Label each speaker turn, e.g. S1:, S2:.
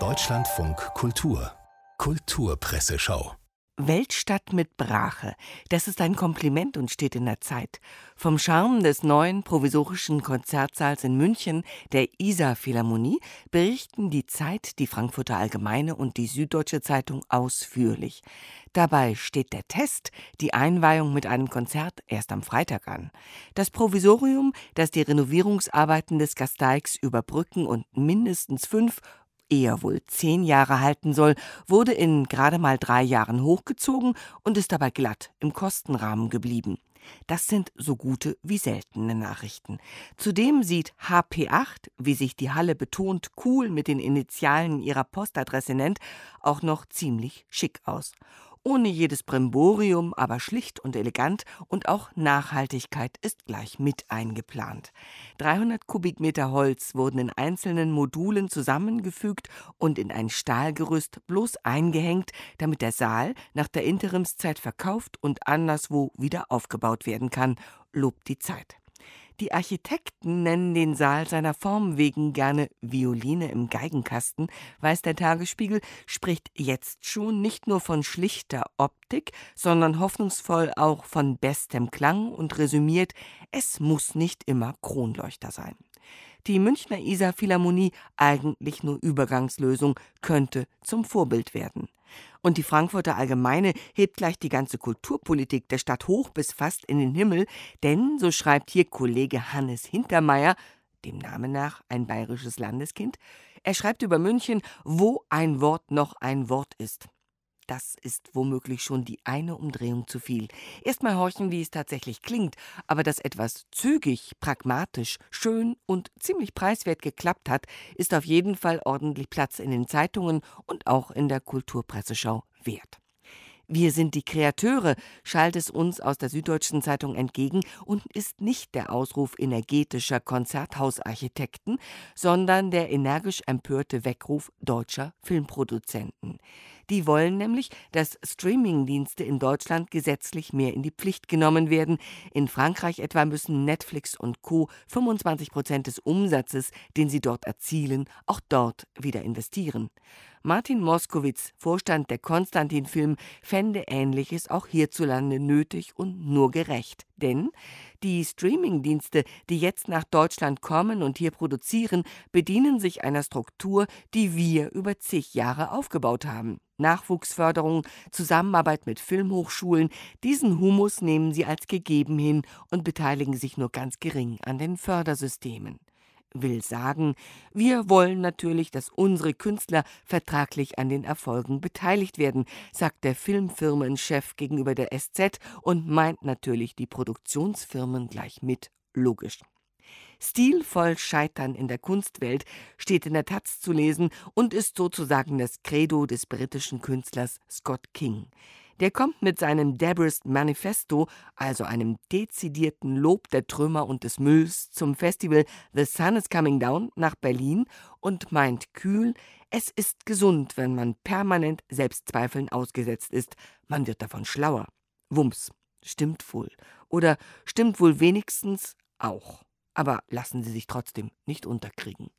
S1: Deutschlandfunk Kultur. Kulturpresseschau
S2: Weltstadt mit Brache. Das ist ein Kompliment und steht in der Zeit. Vom Charme des neuen provisorischen Konzertsaals in München, der Isar Philharmonie, berichten die Zeit, die Frankfurter Allgemeine und die Süddeutsche Zeitung ausführlich. Dabei steht der Test, die Einweihung mit einem Konzert, erst am Freitag an. Das Provisorium, das die Renovierungsarbeiten des Gasteigs überbrücken und mindestens fünf eher wohl zehn Jahre halten soll, wurde in gerade mal drei Jahren hochgezogen und ist dabei glatt im Kostenrahmen geblieben. Das sind so gute wie seltene Nachrichten. Zudem sieht HP8, wie sich die Halle betont cool mit den Initialen ihrer Postadresse nennt, auch noch ziemlich schick aus ohne jedes Brimborium, aber schlicht und elegant und auch Nachhaltigkeit ist gleich mit eingeplant. 300 Kubikmeter Holz wurden in einzelnen Modulen zusammengefügt und in ein Stahlgerüst bloß eingehängt, damit der Saal nach der Interimszeit verkauft und anderswo wieder aufgebaut werden kann, lobt die Zeit. Die Architekten nennen den Saal seiner Form wegen gerne Violine im Geigenkasten, weiß der Tagesspiegel, spricht jetzt schon nicht nur von schlichter Optik, sondern hoffnungsvoll auch von bestem Klang und resümiert, es muss nicht immer Kronleuchter sein. Die Münchner Isar Philharmonie, eigentlich nur Übergangslösung, könnte zum Vorbild werden. Und die Frankfurter Allgemeine hebt gleich die ganze Kulturpolitik der Stadt hoch bis fast in den Himmel, denn, so schreibt hier Kollege Hannes Hintermeier, dem Namen nach ein bayerisches Landeskind, er schreibt über München, wo ein Wort noch ein Wort ist. Das ist womöglich schon die eine Umdrehung zu viel. Erstmal horchen, wie es tatsächlich klingt, aber dass etwas zügig, pragmatisch, schön und ziemlich preiswert geklappt hat, ist auf jeden Fall ordentlich Platz in den Zeitungen und auch in der Kulturpresseschau wert. Wir sind die Kreateure, schallt es uns aus der Süddeutschen Zeitung entgegen und ist nicht der Ausruf energetischer Konzerthausarchitekten, sondern der energisch empörte Weckruf deutscher Filmproduzenten. Die wollen nämlich, dass Streamingdienste in Deutschland gesetzlich mehr in die Pflicht genommen werden. In Frankreich etwa müssen Netflix und Co. 25 Prozent des Umsatzes, den sie dort erzielen, auch dort wieder investieren. Martin Moskowitz, Vorstand der Konstantin Film, fände Ähnliches auch hierzulande nötig und nur gerecht. Denn die Streamingdienste, die jetzt nach Deutschland kommen und hier produzieren, bedienen sich einer Struktur, die wir über zig Jahre aufgebaut haben. Nachwuchsförderung, Zusammenarbeit mit Filmhochschulen, diesen Humus nehmen sie als gegeben hin und beteiligen sich nur ganz gering an den Fördersystemen will sagen, wir wollen natürlich, dass unsere Künstler vertraglich an den Erfolgen beteiligt werden, sagt der Filmfirmenchef gegenüber der SZ und meint natürlich die Produktionsfirmen gleich mit, logisch. Stilvoll Scheitern in der Kunstwelt steht in der Taz zu lesen und ist sozusagen das Credo des britischen Künstlers Scott King. Der kommt mit seinem Debrist Manifesto, also einem dezidierten Lob der Trümmer und des Mülls, zum Festival The Sun is Coming Down nach Berlin und meint kühl, es ist gesund, wenn man permanent Selbstzweifeln ausgesetzt ist. Man wird davon schlauer. Wumms. Stimmt wohl. Oder stimmt wohl wenigstens auch. Aber lassen Sie sich trotzdem nicht unterkriegen.